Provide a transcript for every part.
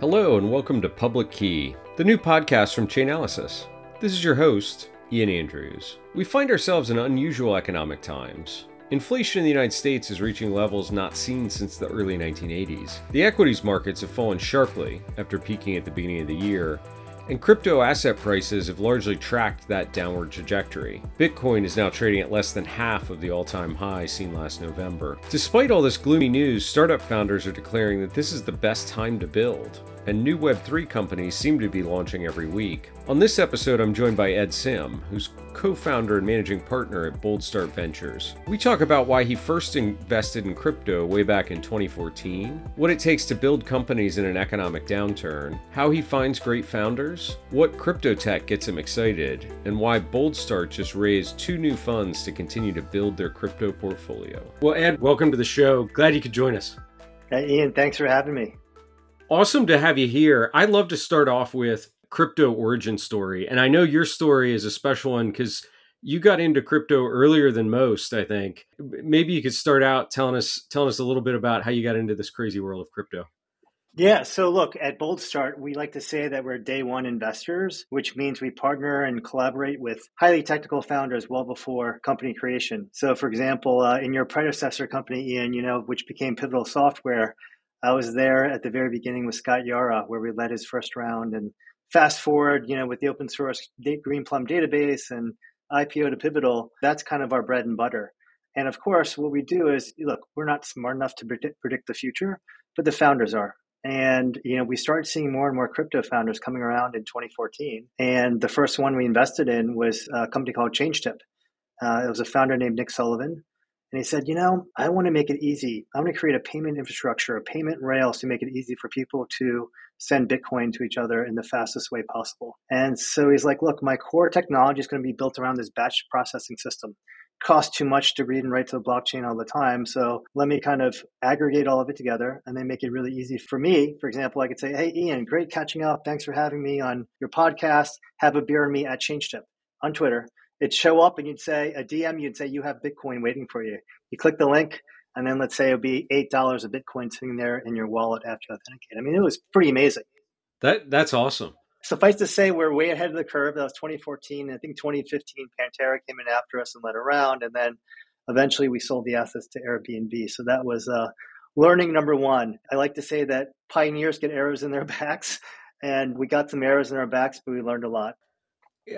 Hello, and welcome to Public Key, the new podcast from Chainalysis. This is your host, Ian Andrews. We find ourselves in unusual economic times. Inflation in the United States is reaching levels not seen since the early 1980s. The equities markets have fallen sharply after peaking at the beginning of the year, and crypto asset prices have largely tracked that downward trajectory. Bitcoin is now trading at less than half of the all time high seen last November. Despite all this gloomy news, startup founders are declaring that this is the best time to build and new Web3 companies seem to be launching every week. On this episode, I'm joined by Ed Sim, who's co founder and managing partner at Boldstart Ventures. We talk about why he first invested in crypto way back in 2014, what it takes to build companies in an economic downturn, how he finds great founders, what crypto tech gets him excited, and why Boldstart just raised two new funds to continue to build their crypto portfolio. Well, Ed, welcome to the show. Glad you could join us. Hey, Ian, thanks for having me. Awesome to have you here. I'd love to start off with crypto origin story. And I know your story is a special one because you got into crypto earlier than most, I think. Maybe you could start out telling us telling us a little bit about how you got into this crazy world of crypto. Yeah, so look, at Boldstart, we like to say that we're day one investors, which means we partner and collaborate with highly technical founders well before company creation. So, for example, uh, in your predecessor company, Ian, you know, which became Pivotal Software, I was there at the very beginning with Scott Yara, where we led his first round. And fast forward, you know, with the open source Greenplum database and IPO to Pivotal, that's kind of our bread and butter. And of course, what we do is look, we're not smart enough to predict, predict the future, but the founders are. And you know, we started seeing more and more crypto founders coming around in 2014. And the first one we invested in was a company called ChangeTip. Uh, it was a founder named Nick Sullivan, and he said, you know, I want to make it easy. I want to create a payment infrastructure, a payment rails to make it easy for people to send Bitcoin to each other in the fastest way possible. And so he's like, look, my core technology is going to be built around this batch processing system. Costs too much to read and write to the blockchain all the time. So let me kind of aggregate all of it together and then make it really easy for me. For example, I could say, hey, Ian, great catching up. Thanks for having me on your podcast. Have a beer with me at ChangeTip on Twitter it'd show up and you'd say a DM, you'd say you have Bitcoin waiting for you. You click the link, and then let's say it would be eight dollars of Bitcoin sitting there in your wallet after you authenticate. I mean, it was pretty amazing. That that's awesome. Suffice to say, we're way ahead of the curve. That was 2014. I think 2015, Pantera came in after us and led around, and then eventually we sold the assets to Airbnb. So that was uh, learning number one. I like to say that pioneers get arrows in their backs, and we got some arrows in our backs, but we learned a lot.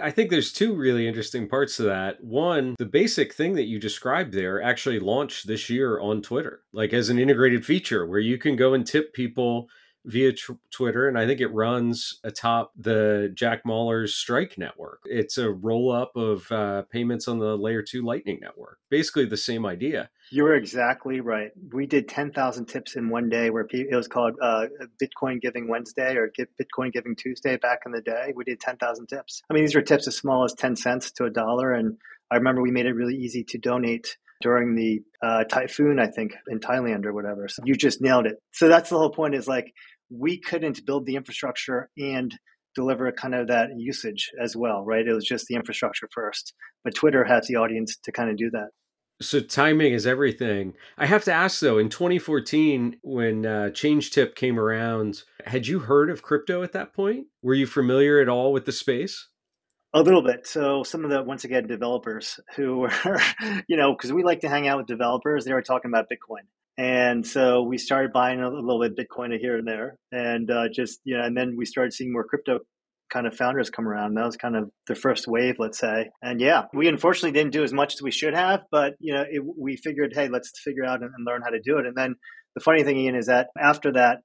I think there's two really interesting parts to that. One, the basic thing that you described there actually launched this year on Twitter, like as an integrated feature where you can go and tip people via tr- Twitter, and I think it runs atop the Jack Mallers Strike network. It's a roll up of uh, payments on the Layer 2 Lightning network. Basically, the same idea. You're exactly right. We did 10,000 tips in one day where it was called uh, Bitcoin Giving Wednesday or Bitcoin Giving Tuesday back in the day. We did 10,000 tips. I mean, these were tips as small as 10 cents to a dollar. And I remember we made it really easy to donate during the uh, typhoon, I think, in Thailand or whatever. So you just nailed it. So that's the whole point is like we couldn't build the infrastructure and deliver kind of that usage as well, right? It was just the infrastructure first. But Twitter has the audience to kind of do that. So timing is everything. I have to ask though, in 2014, when uh, ChangeTip came around, had you heard of crypto at that point? Were you familiar at all with the space? A little bit. So some of the once again developers who were, you know, because we like to hang out with developers, they were talking about Bitcoin. And so we started buying a little bit of Bitcoin here and there, and uh, just you know, and then we started seeing more crypto kind of founders come around. That was kind of the first wave, let's say. And yeah, we unfortunately didn't do as much as we should have, but you know, it, we figured, hey, let's figure out and, and learn how to do it. And then the funny thing, Ian, is that after that,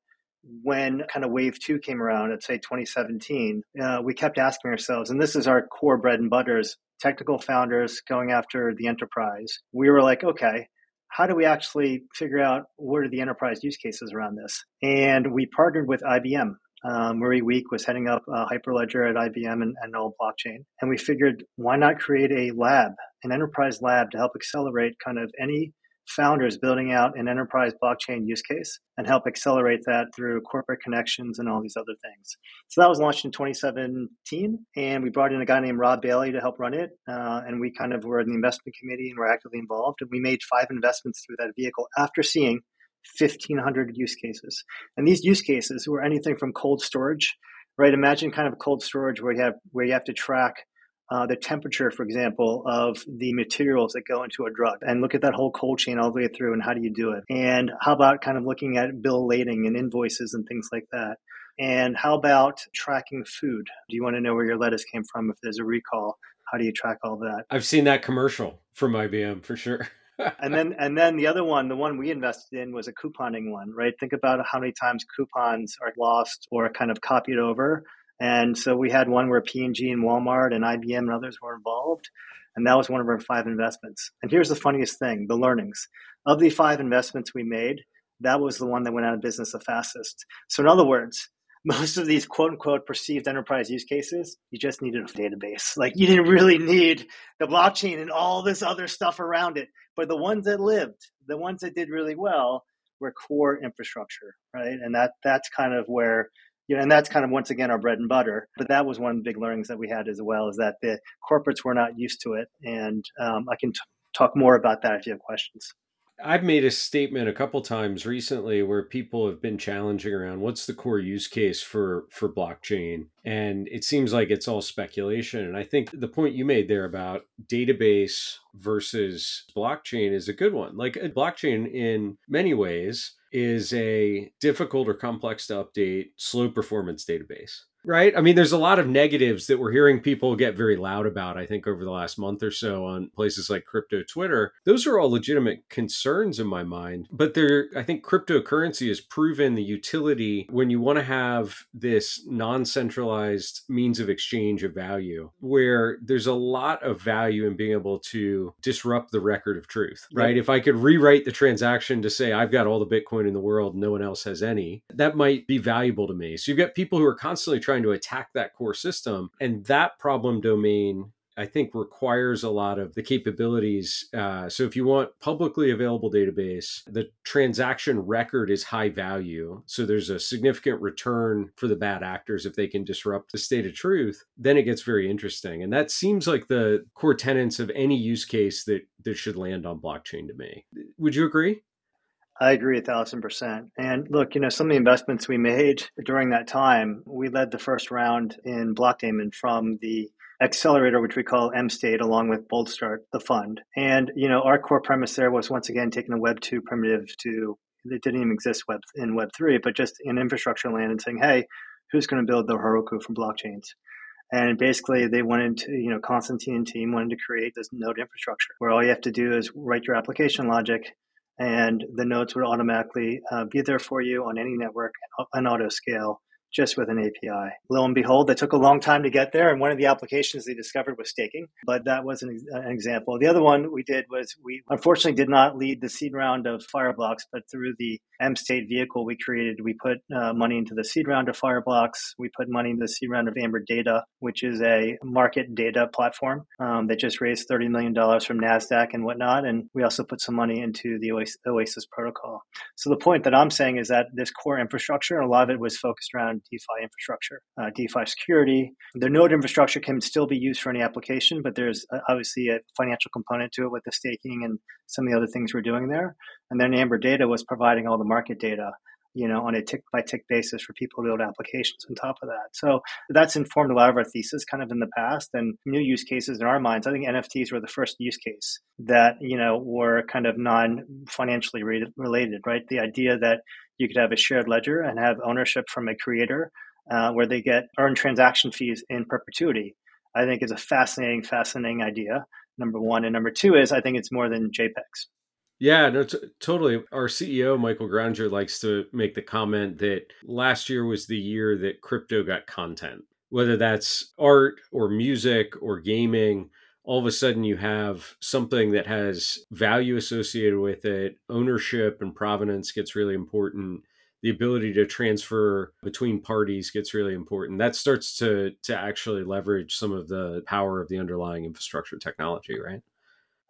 when kind of wave two came around, let's say 2017, uh, we kept asking ourselves, and this is our core bread and butters, technical founders going after the enterprise. We were like, okay, how do we actually figure out what are the enterprise use cases around this? And we partnered with IBM. Um, Marie Wieck was heading up uh, Hyperledger at IBM and, and Knoll Blockchain. And we figured, why not create a lab, an enterprise lab to help accelerate kind of any founders building out an enterprise blockchain use case and help accelerate that through corporate connections and all these other things. So that was launched in 2017, and we brought in a guy named Rob Bailey to help run it. Uh, and we kind of were in the investment committee and were actively involved. And we made five investments through that vehicle after seeing 1,500 use cases. And these use cases were anything from cold storage, right? Imagine kind of cold storage where you have where you have to track uh, the temperature, for example, of the materials that go into a drug and look at that whole cold chain all the way through and how do you do it? And how about kind of looking at bill lading and invoices and things like that? And how about tracking food? Do you want to know where your lettuce came from if there's a recall? How do you track all that? I've seen that commercial from IBM for sure. and then and then the other one, the one we invested in was a couponing one, right? Think about how many times coupons are lost or kind of copied over. And so we had one where P&G and Walmart and IBM and others were involved. And that was one of our five investments. And here's the funniest thing, the learnings. Of the five investments we made, that was the one that went out of business the fastest. So in other words, most of these quote unquote perceived enterprise use cases, you just needed a database. Like you didn't really need the blockchain and all this other stuff around it. But the ones that lived, the ones that did really well, were core infrastructure, right? And that that's kind of where you know, and that's kind of once again our bread and butter. But that was one of the big learnings that we had as well, is that the corporates were not used to it, and um, I can t- talk more about that if you have questions. I've made a statement a couple times recently where people have been challenging around what's the core use case for for blockchain and it seems like it's all speculation and I think the point you made there about database versus blockchain is a good one. Like a blockchain in many ways is a difficult or complex to update slow performance database right? I mean, there's a lot of negatives that we're hearing people get very loud about, I think, over the last month or so on places like crypto Twitter. Those are all legitimate concerns in my mind. But there, I think cryptocurrency has proven the utility when you want to have this non centralized means of exchange of value, where there's a lot of value in being able to disrupt the record of truth, right? Yep. If I could rewrite the transaction to say, I've got all the Bitcoin in the world, no one else has any, that might be valuable to me. So you've got people who are constantly trying to attack that core system. And that problem domain I think requires a lot of the capabilities. Uh, so if you want publicly available database, the transaction record is high value. So there's a significant return for the bad actors if they can disrupt the state of truth. Then it gets very interesting, and that seems like the core tenets of any use case that that should land on blockchain to me. Would you agree? I agree a thousand percent. And look, you know, some of the investments we made during that time, we led the first round in Block Blockdaemon from the accelerator, which we call M State, along with Boldstart, the fund. And, you know, our core premise there was once again taking a Web 2 primitive to, it didn't even exist web in Web 3, but just in infrastructure land and saying, hey, who's going to build the Heroku from blockchains? And basically, they wanted to, you know, Constantine and team wanted to create this node infrastructure where all you have to do is write your application logic and the nodes would automatically uh, be there for you on any network on auto scale just with an API. Lo and behold, it took a long time to get there, and one of the applications they discovered was staking. But that was an, an, example. The other one we did was we unfortunately did not lead the seed round of Fireblocks, but through the M State vehicle we created, we put uh, money into the seed round of Fireblocks. We put money into the seed round of Amberdata, which is a market data platform um, that just raised $30 million from NASDAQ and whatnot. And we also put some money into the Oasis protocol. So the point that I'm saying is that this core infrastructure, a lot of it was focused around DeFi infrastructure, uh, DeFi security. The node infrastructure can still be used for any application, but there's uh, obviously a financial component to it with the staking and some of the other things we're doing there. And then Amberdata was providing all the market data you know, on a tick by tick basis for people to build applications on top of that. So that's informed a lot of our thesis kind of in the past and new use cases in our minds. I think NFTs were the first use case that, you know, were kind of non financially related, right? The idea that you could have a shared ledger and have ownership from a creator uh, where they get earn transaction fees in perpetuity. I think is a fascinating, fascinating idea. Number one, and number two is I think it's more than JPEGs. Yeah, no, t- totally. Our CEO, Michael Gronager, likes to make the comment that last year was the year that crypto got content, whether that's art or music or gaming. All of a sudden, you have something that has value associated with it. Ownership and provenance gets really important. The ability to transfer between parties gets really important. That starts to to actually leverage some of the power of the underlying infrastructure technology, right?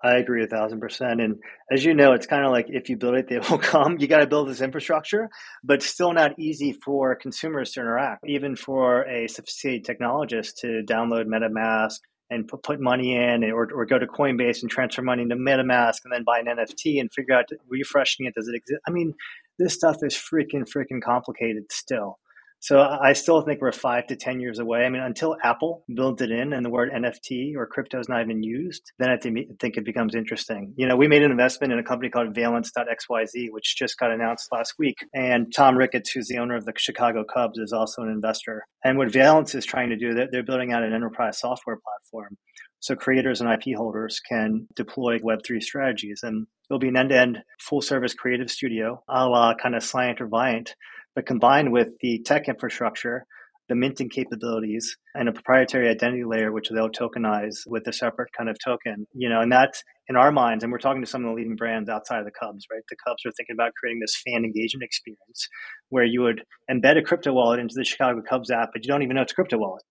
I agree a thousand percent. And as you know, it's kind of like if you build it, they will come. You got to build this infrastructure, but still not easy for consumers to interact. Even for a sophisticated technologist to download MetaMask and put, money in or, or go to Coinbase and transfer money into MetaMask and then buy an NFT and figure out refreshing it. Does it exist? I mean, this stuff is freaking, freaking complicated still. So I still think we're five to 10 years away. I mean, until Apple built it in and the word NFT or crypto is not even used, then I think it becomes interesting. You know, we made an investment in a company called Valence.xyz, which just got announced last week. And Tom Ricketts, who's the owner of the Chicago Cubs, is also an investor. And what Valence is trying to do, they're building out an enterprise software platform. So creators and IP holders can deploy Web3 strategies. And it'll be an end to end full service creative studio, a la kind of Science or Viant but combined with the tech infrastructure, the minting capabilities, and a proprietary identity layer, which they'll tokenize with a separate kind of token, you know, and that's in our minds, and we're talking to some of the leading brands outside of the Cubs, right? The Cubs are thinking about creating this fan engagement experience where you would embed a crypto wallet into the Chicago Cubs app, but you don't even know it's a crypto wallet.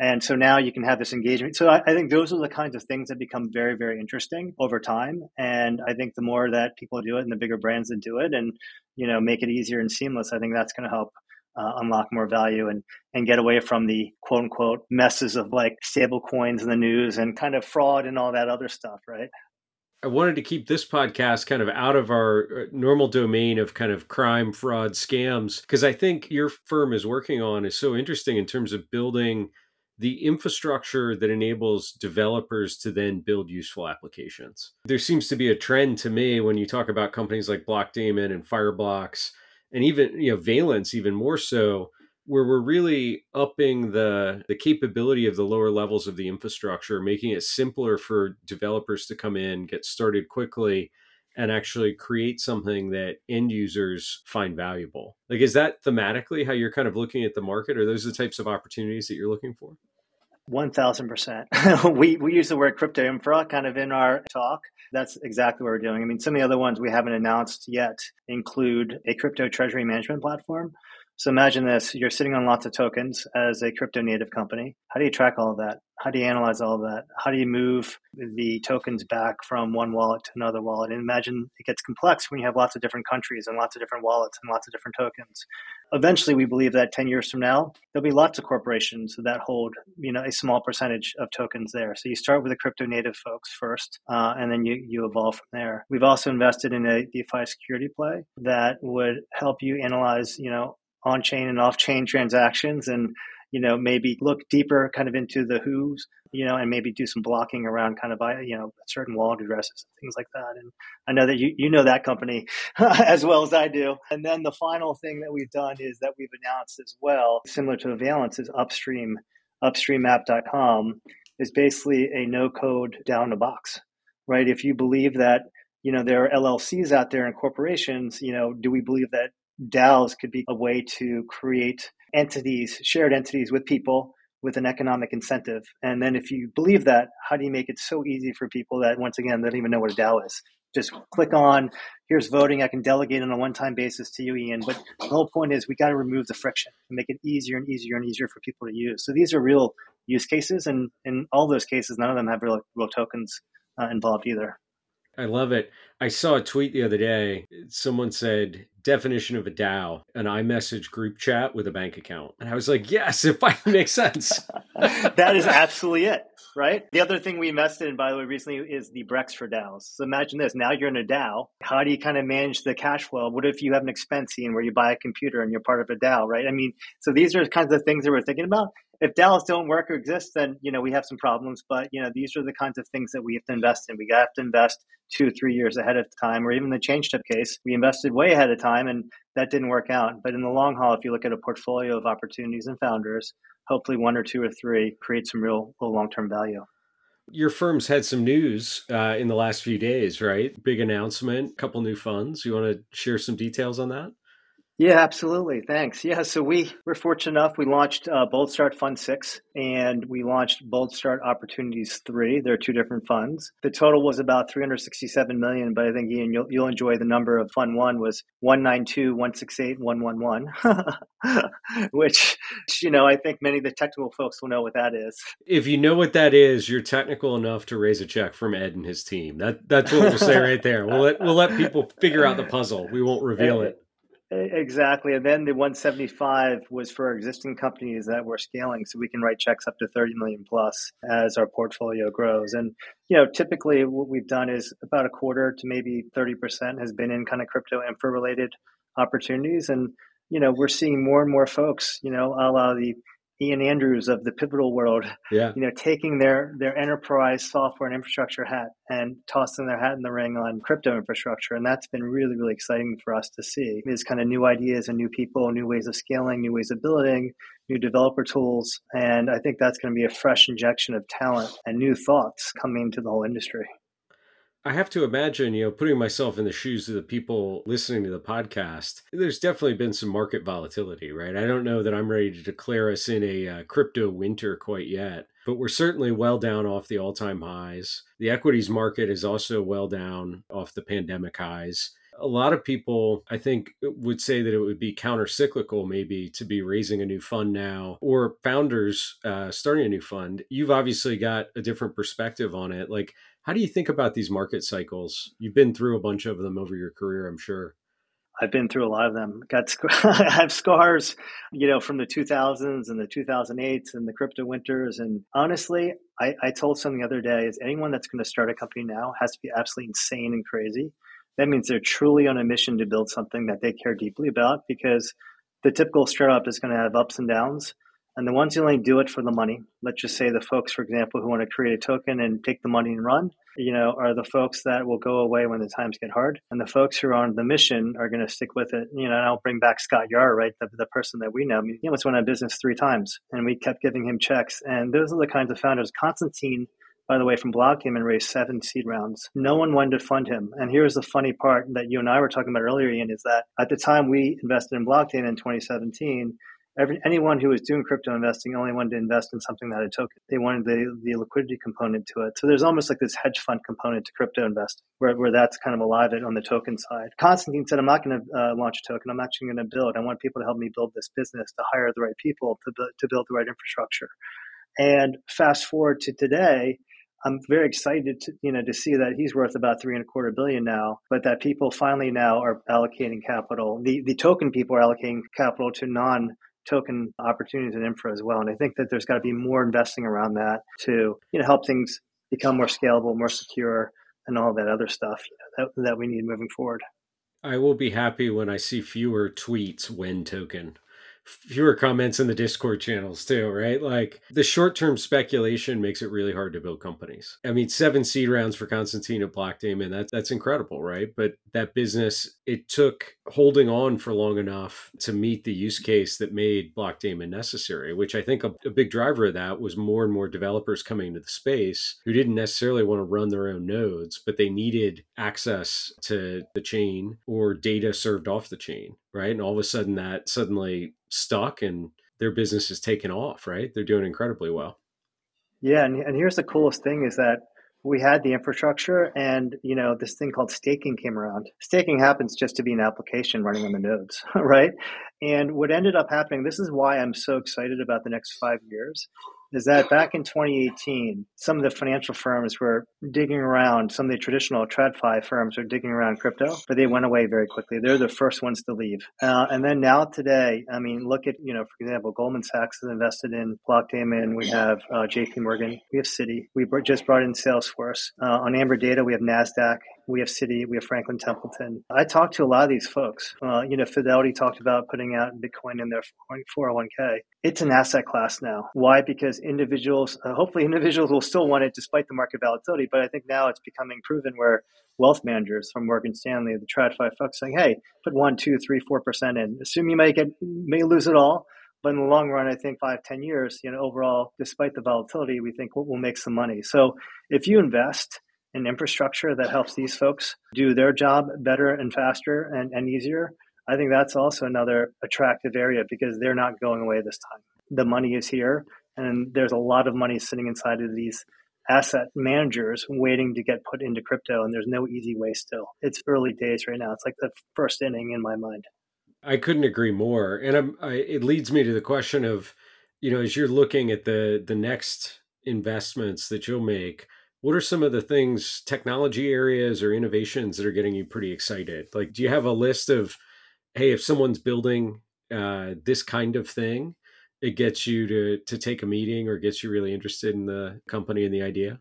And so now you can have this engagement. So I, I, think those are the kinds of things that become very, very interesting over time. And I think the more that people do it and the bigger brands that do it and, you know, make it easier and seamless, I think that's going to help uh, unlock more value and, and get away from the quote unquote messes of like stable coins in the news and kind of fraud and all that other stuff, right? I wanted to keep this podcast kind of out of our uh, normal domain of kind of crime, fraud, scams, because I think your firm is working on is so interesting in terms of building the infrastructure that enables developers to then build useful applications. There seems to be a trend to me when you talk about companies like Blockdaemon and Fireblocks and even you know Valence even more so where we're really upping the the capability of the lower levels of the infrastructure, making it simpler for developers to come in, get started quickly and actually create something that end users find valuable. Like, is that thematically how you're kind of looking at the market? Are those the types of opportunities that you're looking for? 1000%. we, we use the word crypto infra kind of in our talk. That's exactly what we're doing. I mean, some of the other ones we haven't announced yet include a crypto treasury management platform. So imagine this you're sitting on lots of tokens as a crypto native company. How do you track all of that? How do you analyze all of that? How do you move the tokens back from one wallet to another wallet? And imagine it gets complex when you have lots of different countries and lots of different wallets and lots of different tokens. Eventually, we believe that 10 years from now, there'll be lots of corporations that hold, you know, a small percentage of tokens there. So you start with the crypto native folks first, uh, and then you, you evolve from there. We've also invested in a DeFi security play that would help you analyze, you know, on chain and off chain transactions and you know maybe look deeper kind of into the who's you know and maybe do some blocking around kind of uh, you know certain wallet addresses and things like that. And i know that you, you know that company as well as i do. And then the final thing that we've done is that we've announced as well similar to valence is upstream upstreamapp.com is basically a no code down the box right? If you believe that you know there are llcs out there and corporations you know do we believe that DAOs could be a way to create entities, shared entities with people with an economic incentive. And then if you believe that, how do you make it so easy for people that once again they don't even know what a DAO is? Just click on here's voting. I can delegate on a one-time basis to you, Ian. But the whole point is we got to remove the friction and make it easier and easier and easier for people to use. So these are real use cases, and in all those cases, none of them have real, real tokens uh, involved either. I love it. I saw a tweet the other day. Someone said, definition of a DAO, an iMessage group chat with a bank account. And I was like, yes, it finally makes sense. that is absolutely it, right? The other thing we invested in, by the way, recently is the Brex for DAOs. So imagine this now you're in a DAO. How do you kind of manage the cash flow? What if you have an expense scene where you buy a computer and you're part of a DAO, right? I mean, so these are kinds of things that we're thinking about if DAOs don't work or exist, then you know we have some problems. But you know these are the kinds of things that we have to invest in. We have to invest two, three years ahead of time, or even the ChangeTip case, we invested way ahead of time, and that didn't work out. But in the long haul, if you look at a portfolio of opportunities and founders, hopefully one or two or three create some real, real long term value. Your firm's had some news uh, in the last few days, right? Big announcement, couple new funds. You want to share some details on that? Yeah, absolutely. Thanks. Yeah, so we were fortunate enough. We launched uh, Boldstart Fund Six, and we launched Boldstart Opportunities Three. They're two different funds. The total was about 367 million, but I think Ian, you'll, you'll enjoy the number of Fund One was 192, 168, 111, which you know I think many of the technical folks will know what that is. If you know what that is, you're technical enough to raise a check from Ed and his team. That that's what we'll say right there. We'll let we'll let people figure out the puzzle. We won't reveal it. Exactly. And then the 175 was for existing companies that were scaling. So we can write checks up to 30 million plus as our portfolio grows. And, you know, typically what we've done is about a quarter to maybe 30% has been in kind of crypto infra related opportunities. And, you know, we're seeing more and more folks, you know, a la the Ian Andrews of the Pivotal world, yeah. you know, taking their their enterprise software and infrastructure hat and tossing their hat in the ring on crypto infrastructure, and that's been really really exciting for us to see. Is kind of new ideas and new people, new ways of scaling, new ways of building, new developer tools, and I think that's going to be a fresh injection of talent and new thoughts coming to the whole industry. I have to imagine, you know, putting myself in the shoes of the people listening to the podcast, there's definitely been some market volatility, right? I don't know that I'm ready to declare us in a uh, crypto winter quite yet, but we're certainly well down off the all time highs. The equities market is also well down off the pandemic highs. A lot of people, I think, would say that it would be counter cyclical, maybe, to be raising a new fund now or founders uh, starting a new fund. You've obviously got a different perspective on it. Like, how do you think about these market cycles? You've been through a bunch of them over your career, I'm sure. I've been through a lot of them. Got I have scars, you know, from the 2000s and the 2008s and the crypto winters. And honestly, I, I told someone the other day: is anyone that's going to start a company now has to be absolutely insane and crazy. That means they're truly on a mission to build something that they care deeply about. Because the typical startup is going to have ups and downs, and the ones who only do it for the money, let's just say the folks, for example, who want to create a token and take the money and run, you know, are the folks that will go away when the times get hard. And the folks who are on the mission are going to stick with it. You know, and I'll bring back Scott Yar, right? The, the person that we know. I mean, he almost went out of business three times and we kept giving him checks. And those are the kinds of founders. Constantine by the way, from Blockdaemon and raised seven seed rounds. No one wanted to fund him. And here's the funny part that you and I were talking about earlier, Ian, is that at the time we invested in Blockdaemon in 2017, Every, anyone who was doing crypto investing only wanted to invest in something that had a token. They wanted the, the liquidity component to it. So there's almost like this hedge fund component to crypto investing where, where that's kind of alive on the token side. Constantine said, I'm not going to uh, launch a token. I'm actually going to build. I want people to help me build this business, to hire the right people, to, to build the right infrastructure. And fast forward to today, I'm very excited to you know to see that he's worth about three and a quarter billion now, but that people finally now are allocating capital. The the token people are allocating capital to non token opportunities in infra as well. And I think that there's got to be more investing around that to you know help things become more scalable, more secure, and all that other stuff that, that we need moving forward. I will be happy when I see fewer tweets when token fewer comments in the Discord channels too, right? Like the short-term speculation makes it really hard to build companies. I mean, seven seed rounds for Constantine at Blockdaemon, that's that's incredible, right? But that business, it took holding on for long enough to meet the use case that made Blockdaemon necessary, which I think a, a big driver of that was more and more developers coming to the space who didn't necessarily want to run their own nodes, but they needed access to the chain or data served off the chain, right? And all of a sudden that suddenly stuck and their business is taking off, right? They're doing incredibly well. Yeah, and, and here's the coolest thing is that we had the infrastructure and you know this thing called staking came around staking happens just to be an application running on the nodes right and what ended up happening this is why i'm so excited about the next five years is that back in 2018, some of the financial firms were digging around, some of the traditional TradFi firms were digging around crypto, but they went away very quickly. They're the first ones to leave. Uh, and then now today, I mean, look at, you know, for example, Goldman Sachs has invested in Blockdaemon. We have uh, JP Morgan. We have Citi. We just brought in Salesforce. Uh, on Amberdata, we have NASDAQ we have Citi, we have Franklin Templeton. I talked to a lot of these folks. Uh, you know, Fidelity talked about putting out Bitcoin in their 401k. It's an asset class now. Why? Because individuals, uh, hopefully, individuals will still want it despite the market volatility. But I think now it's becoming proven where wealth managers from Morgan Stanley, the TradFi folks, saying, "Hey, put one, two, three, four percent in. Assume you may get may lose it all." But in the long run, I think five, ten years, you know, overall, despite the volatility, we think we'll, we'll make some money. So if you invest and infrastructure that helps these folks do their job better and faster and, and easier, I think that's also another attractive area because they're not going away this time. The money is here, and there's a lot of money sitting inside of these asset managers waiting to get put into crypto, and there's no easy way still. It's early days right now. It's like the first inning in my mind. I couldn't agree more, and I, it leads me to the question of, you know, as you're looking at the the next investments that you'll make, what are some of the things technology areas or innovations that are getting you pretty excited? Like do you have a list of hey if someone's building uh, this kind of thing it gets you to to take a meeting or gets you really interested in the company and the idea?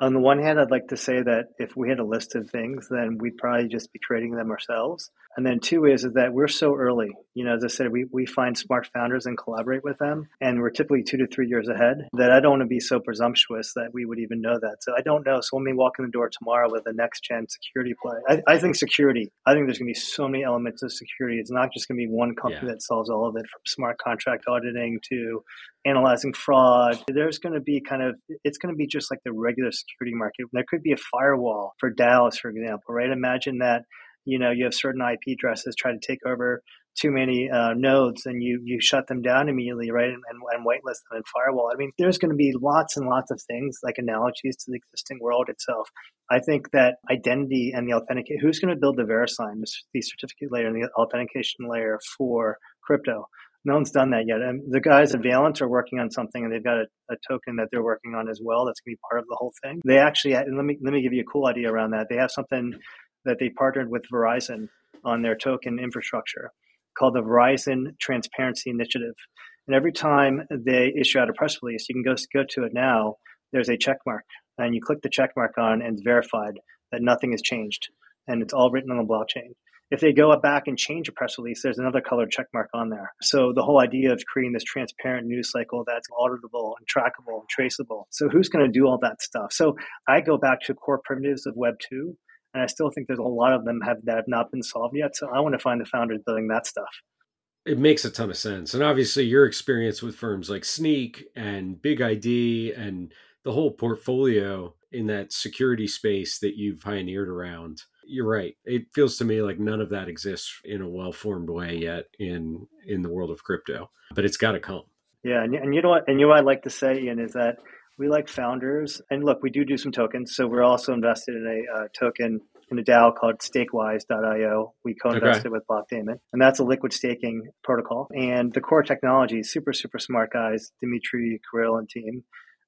On the one hand i'd like to say that if we had a list of things then we'd probably just be creating them ourselves And then two is, is that we're so early. You know, as I said, we, we find smart founders and collaborate with them. And we're typically two to three years ahead that I don't want to be so presumptuous that we would even know that. So I don't know. So let me walk in the door tomorrow with a next gen security play. I, I think security, I think there's going to be so many elements of security. It's not just going to be one company yeah. that solves all of it from smart contract auditing to analyzing fraud. There's going to be kind of, it's going to be just like the regular security market. There could be a firewall for DAOs, for example, right? Imagine that you know you have certain IP addresses try to take over too many uh, nodes and you you shut them down immediately, right? And, and, and whitelist them in firewall. I mean, there's going to be lots and lots of things like analogies to the existing world itself. I think that identity and the authenticate who's going to build the VeriSign, the certificate layer and the authentication layer for crypto. No one's done that yet. And the guys at Valence are working on something, and they've got a, a token that they're working on as well. That's going to be part of the whole thing. They actually, let me let me give you a cool idea around that. They have something that they partnered with Verizon on their token infrastructure called the Verizon Transparency Initiative. And every time they issue out a press release, you can go, go to it now. There's a check mark, and you click the check mark on, and it's verified that nothing has changed, and it's all written on the blockchain. If they go back and change a press release, there's another colored check mark on there. So the whole idea of creating this transparent news cycle that's auditable and trackable and traceable. So who's going to do all that stuff? So I go back to core primitives of Web 2 and I still think there's a lot of them have that have not been solved yet. So I want to find the founders building that stuff. It makes a ton of sense, and obviously your experience with firms like Snyk and BigID and the whole portfolio in that security space that you've pioneered around. You're right. It feels to me like none of that exists in a well-formed way yet in in the world of crypto, but it's got to come. Yeah, and, and you know what? And you know what I like to say, Ian, is that we like founders. And look, we do do some tokens. So we're also invested in a uh, token in a DAO called Stakewise.io. We co-invested okay. with Blockdaemon, and that's a liquid staking protocol. And the core technology, is super super smart guys, Dimitri Kirill and team,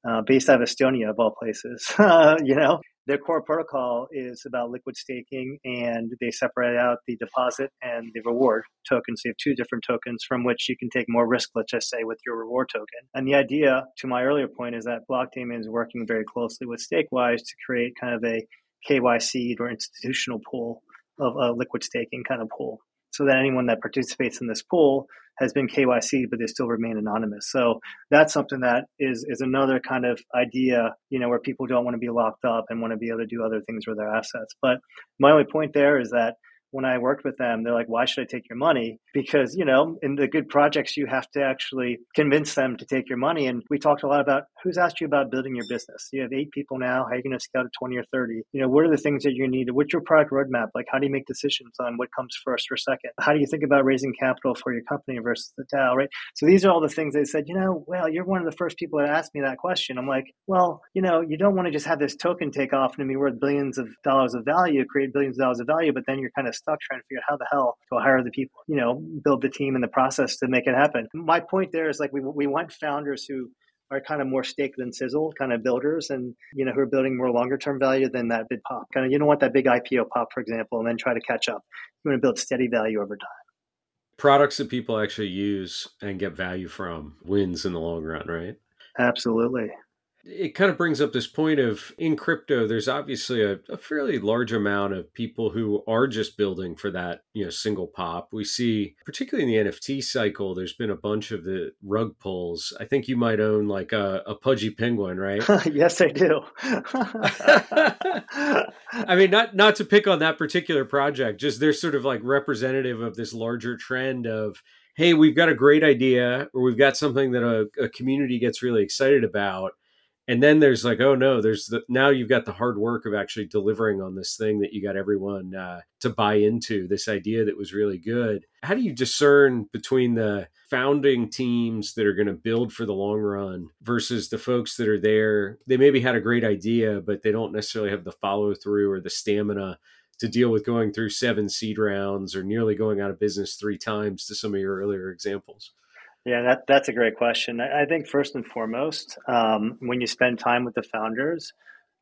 uh, based out of Estonia of all places. you know, their core protocol is about liquid staking, and they separate out the deposit and the reward tokens. So you have two different tokens from which you can take more risk, let's just say, with your reward token. And the idea, to my earlier point, is that Blockdaemon is working very closely with Stakewise to create kind of a KYC or institutional pool of a liquid staking kind of pool so that anyone that participates in this pool has been KYC, but they still remain anonymous. So that's something that is is another kind of idea, you know, where people don't want to be locked up and want to be able to do other things with their assets. But my only point there is that when I worked with them, they're like, why should I take your money? Because, you know, in the good projects, you have to actually convince them to take your money. And we talked a lot about who's asked you about building your business. You have eight people now. How are you going to scale to 20 or 30? You know, what are the things that you need? What's your product roadmap? Like, how do you make decisions on what comes first or second? How do you think about raising capital for your company versus the DAO, right? So these are all the things they said, you know, well, you're one of the first people that asked me that question. I'm like, well, you know, you don't want to just have this token take off and be worth billions of dollars of value, create billions of dollars of value, but then you're kind of stuck trying to figure out how the hell to hire the people, you know, build the team and the process to make it happen. My point there is like we, we want founders who are kind of more steak than sizzle kind of builders and you know who are building more longer term value than that big pop. Kind of you don't want that big ipo pop for example and then try to catch up. You want to build steady value over time. Products that people actually use and get value from wins in the long run right? Absolutely it kind of brings up this point of in crypto there's obviously a, a, fairly large amount of people who are just building for that you know single pop. We see particularly in the nft cycle there's been a bunch of the rug pulls. I think you might own like a, a pudgy penguin right? Yes i do. I mean not not to pick on that particular project just they're sort of like representative of this larger trend of hey we've got a great idea or we've got something that a, a community gets really excited about and then there's like oh no there's the now you've got the hard work of actually delivering on this thing that you got everyone uh, to buy into this idea that was really good. How do you discern between the founding teams that are going to build for the long run versus the folks that are there? They maybe had a great idea but they don't necessarily have the follow through or the stamina to deal with going through seven seed rounds or nearly going out of business three times to some of your earlier examples yeah, that, that's a great question. I think first and foremost, um, when you spend time with the founders,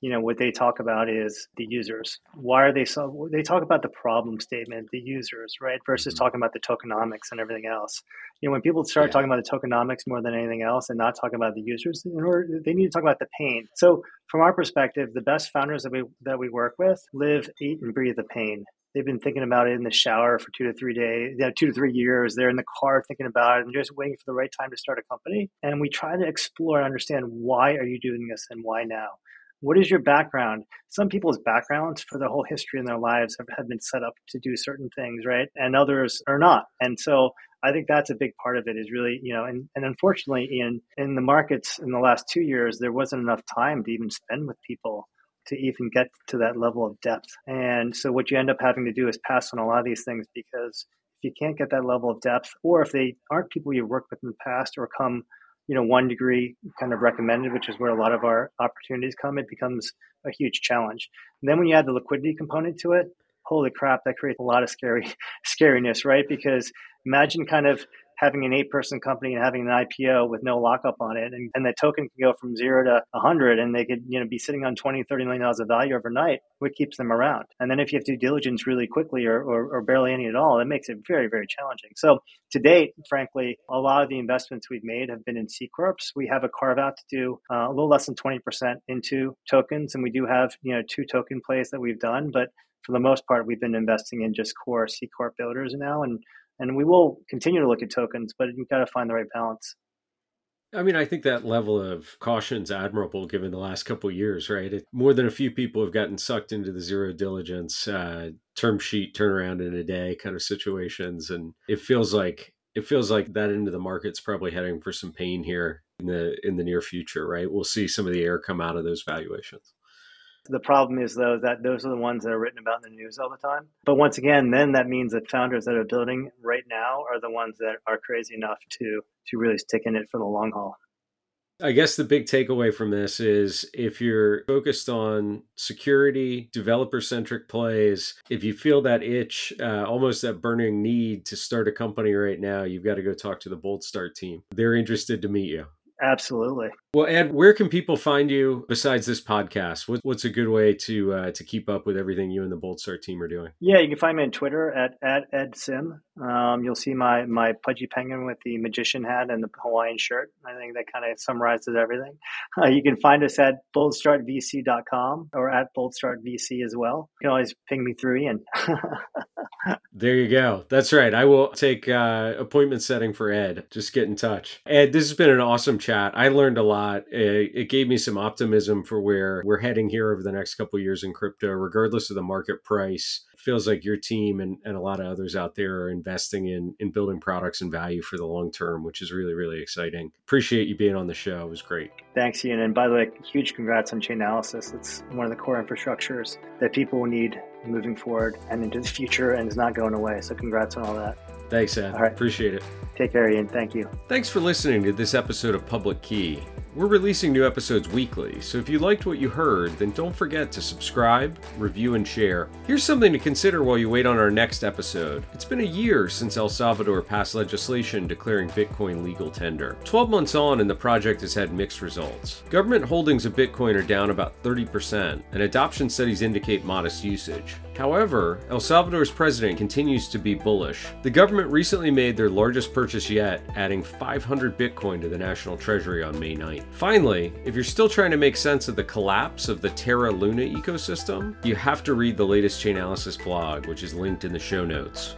you know what they talk about is the users. Why are they so? They talk about the problem statement, the users, right, versus mm-hmm. talking about the tokenomics and everything else. You know, when people start yeah. talking about the tokenomics more than anything else, and not talking about the users, in order, they need to talk about the pain. So, from our perspective, the best founders that we that we work with live, eat, and breathe the pain They've been thinking about it in the shower for two to three days, you know, two to three years. They're in the car thinking about it and just waiting for the right time to start a company. And we try to explore and understand why are you doing this and why now? What is your background? Some people's backgrounds for their whole history in their lives have, have been set up to do certain things, right? And others are not. And so I think that's a big part of it is really, you know, and, and unfortunately in in the markets in the last two years, there wasn't enough time to even spend with people to even get to that level of depth. And so what you end up having to do is pass on a lot of these things because if you can't get that level of depth, or if they aren't people you've worked with in the past or come, you know, one degree kind of recommended, which is where a lot of our opportunities come, it becomes a huge challenge. And then when you add the liquidity component to it, holy crap, that creates a lot of scary scariness, right? Because imagine kind of having an eight person company and having an IPO with no lockup on it. And, and the token can go from zero to 100 and they could you know be sitting on 20, 30 million dollars of value overnight. What keeps them around? And then if you have do diligence really quickly or, or, or barely any at all, it makes it very, very challenging. So to date, frankly, a lot of the investments we've made have been in C Corps. We have a carve out to do uh, a little less than 20% into tokens. And we do have, you know, two token plays that we've done, but for the most part, we've been investing in just core C Corp builders now. And and we will continue to look at tokens, but you've got to find the right balance. I mean, I think that level of caution is admirable given the last couple years, right? It, more than a few people have gotten sucked into the zero diligence uh, term sheet turnaround in a day kind of situations, and it feels like it feels like that end of the market's probably heading for some pain here in the in the near future, right? We'll see some of the air come out of those valuations. The problem is though that those are the ones that are written about in the news all the time. But once again, then that means that founders that are building right now are the ones that are crazy enough to to really stick in it for the long haul. I guess the big takeaway from this is if you're focused on security, developer centric plays, if you feel that itch, uh, almost that burning need to start a company right now, you've got to go talk to the Boldstart team. They're interested to meet you. Absolutely. Well, Ed, where can people find you besides this podcast? What, what's a good way to uh, to keep up with everything you and the Boldstart team are doing? Yeah, you can find me on Twitter at, at Ed Sim. Um, you'll see my my pudgy penguin with the magician hat and the Hawaiian shirt. I think that kind of summarizes everything. Uh, you can find us at boldstartvc.com or at boldstartvc as well. You can always ping me through Ian. there you go. That's right. I will take uh, appointment setting for Ed. Just get in touch. Ed, this has been an awesome chat. I learned a lot. It, it gave me some optimism for where we're heading here over the next couple years in crypto, regardless of the market price feels like your team and, and a lot of others out there are investing in in building products and value for the long term, which is really, really exciting. Appreciate you being on the show. It was great. Thanks, Ian. And by the way, huge congrats on Chainalysis. It's one of the core infrastructures that people will need moving forward and into the future and is not going away. So congrats on all that. Thanks, Ed. All right. Appreciate it. Take care, Ian. Thank you. Thanks for listening to this episode of Public Key. We're releasing new episodes weekly, so if you liked what you heard, then don't forget to subscribe, review, and share. Here's something to consider while you wait on our next episode. It's been a year since El Salvador passed legislation declaring Bitcoin legal tender. 12 months on, and the project has had mixed results. Government holdings of Bitcoin are down about 30%, and adoption studies indicate modest usage. However, El Salvador's president continues to be bullish. The government recently made their largest purchase yet, adding 500 Bitcoin to the national treasury on May 9th. Finally, if you're still trying to make sense of the collapse of the Terra Luna ecosystem, you have to read the latest Chainalysis blog, which is linked in the show notes.